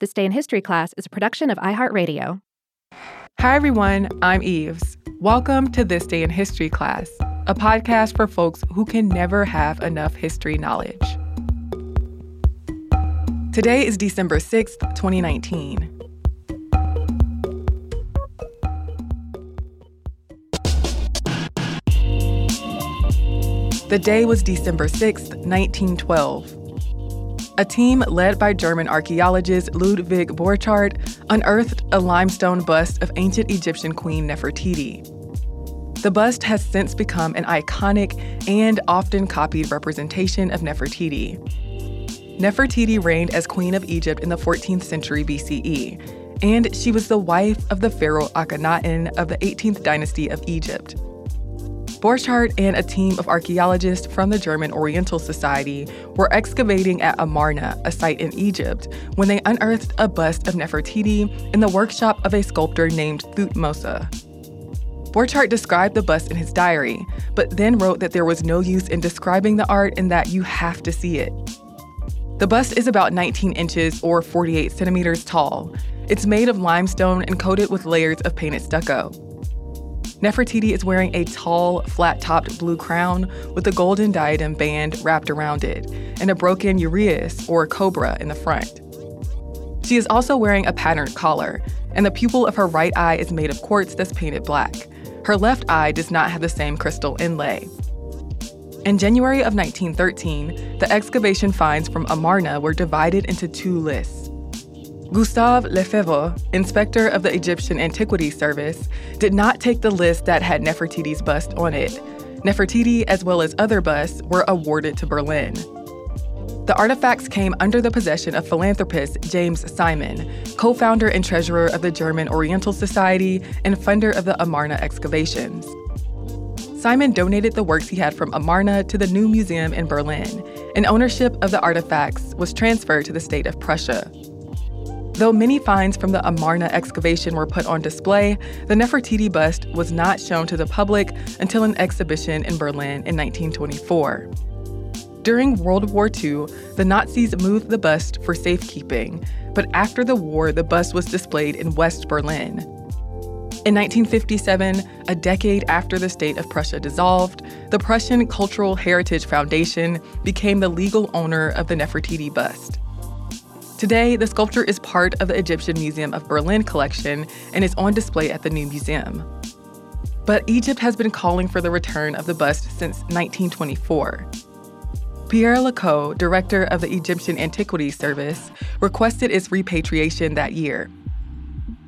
This Day in History class is a production of iHeartRadio. Hi, everyone. I'm Eves. Welcome to This Day in History class, a podcast for folks who can never have enough history knowledge. Today is December 6th, 2019. The day was December 6th, 1912. A team led by German archaeologist Ludwig Borchardt unearthed a limestone bust of ancient Egyptian queen Nefertiti. The bust has since become an iconic and often copied representation of Nefertiti. Nefertiti reigned as queen of Egypt in the 14th century BCE, and she was the wife of the pharaoh Akhenaten of the 18th dynasty of Egypt. Borchardt and a team of archaeologists from the German Oriental Society were excavating at Amarna, a site in Egypt, when they unearthed a bust of Nefertiti in the workshop of a sculptor named Thutmose. Borchardt described the bust in his diary, but then wrote that there was no use in describing the art and that you have to see it. The bust is about 19 inches or 48 centimeters tall. It's made of limestone and coated with layers of painted stucco. Nefertiti is wearing a tall, flat topped blue crown with a golden diadem band wrapped around it and a broken uraeus or cobra in the front. She is also wearing a patterned collar, and the pupil of her right eye is made of quartz that's painted black. Her left eye does not have the same crystal inlay. In January of 1913, the excavation finds from Amarna were divided into two lists. Gustave Lefebvre, inspector of the Egyptian Antiquities Service, did not take the list that had Nefertiti's bust on it. Nefertiti, as well as other busts, were awarded to Berlin. The artifacts came under the possession of philanthropist James Simon, co founder and treasurer of the German Oriental Society and funder of the Amarna excavations. Simon donated the works he had from Amarna to the new museum in Berlin, and ownership of the artifacts was transferred to the state of Prussia. Though many finds from the Amarna excavation were put on display, the Nefertiti bust was not shown to the public until an exhibition in Berlin in 1924. During World War II, the Nazis moved the bust for safekeeping, but after the war, the bust was displayed in West Berlin. In 1957, a decade after the state of Prussia dissolved, the Prussian Cultural Heritage Foundation became the legal owner of the Nefertiti bust. Today, the sculpture is part of the Egyptian Museum of Berlin collection and is on display at the new museum. But Egypt has been calling for the return of the bust since 1924. Pierre Lacau, director of the Egyptian Antiquities Service, requested its repatriation that year,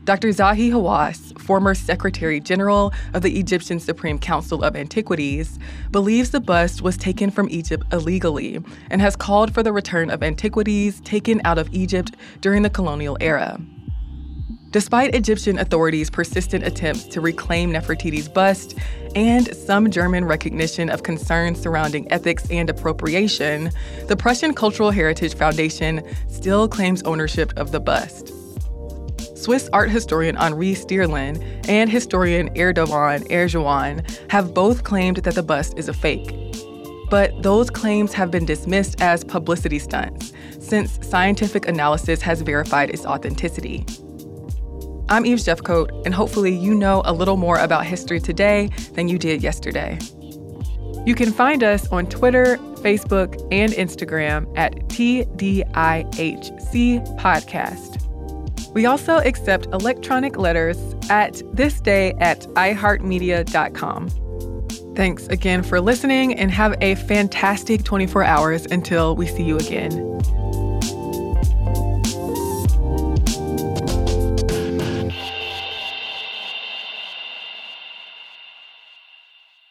Dr. Zahi Hawass, former Secretary General of the Egyptian Supreme Council of Antiquities, believes the bust was taken from Egypt illegally and has called for the return of antiquities taken out of Egypt during the colonial era. Despite Egyptian authorities' persistent attempts to reclaim Nefertiti's bust and some German recognition of concerns surrounding ethics and appropriation, the Prussian Cultural Heritage Foundation still claims ownership of the bust. Swiss art historian Henri Stierlin and historian Erdogan Ercivan have both claimed that the bust is a fake. But those claims have been dismissed as publicity stunts, since scientific analysis has verified its authenticity. I'm Eve Jeffcoat, and hopefully you know a little more about history today than you did yesterday. You can find us on Twitter, Facebook, and Instagram at TDIHC Podcast. We also accept electronic letters at thisday at iheartmedia.com. Thanks again for listening and have a fantastic 24 hours until we see you again.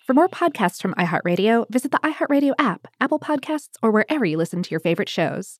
For more podcasts from iHeartRadio, visit the iHeartRadio app, Apple Podcasts, or wherever you listen to your favorite shows.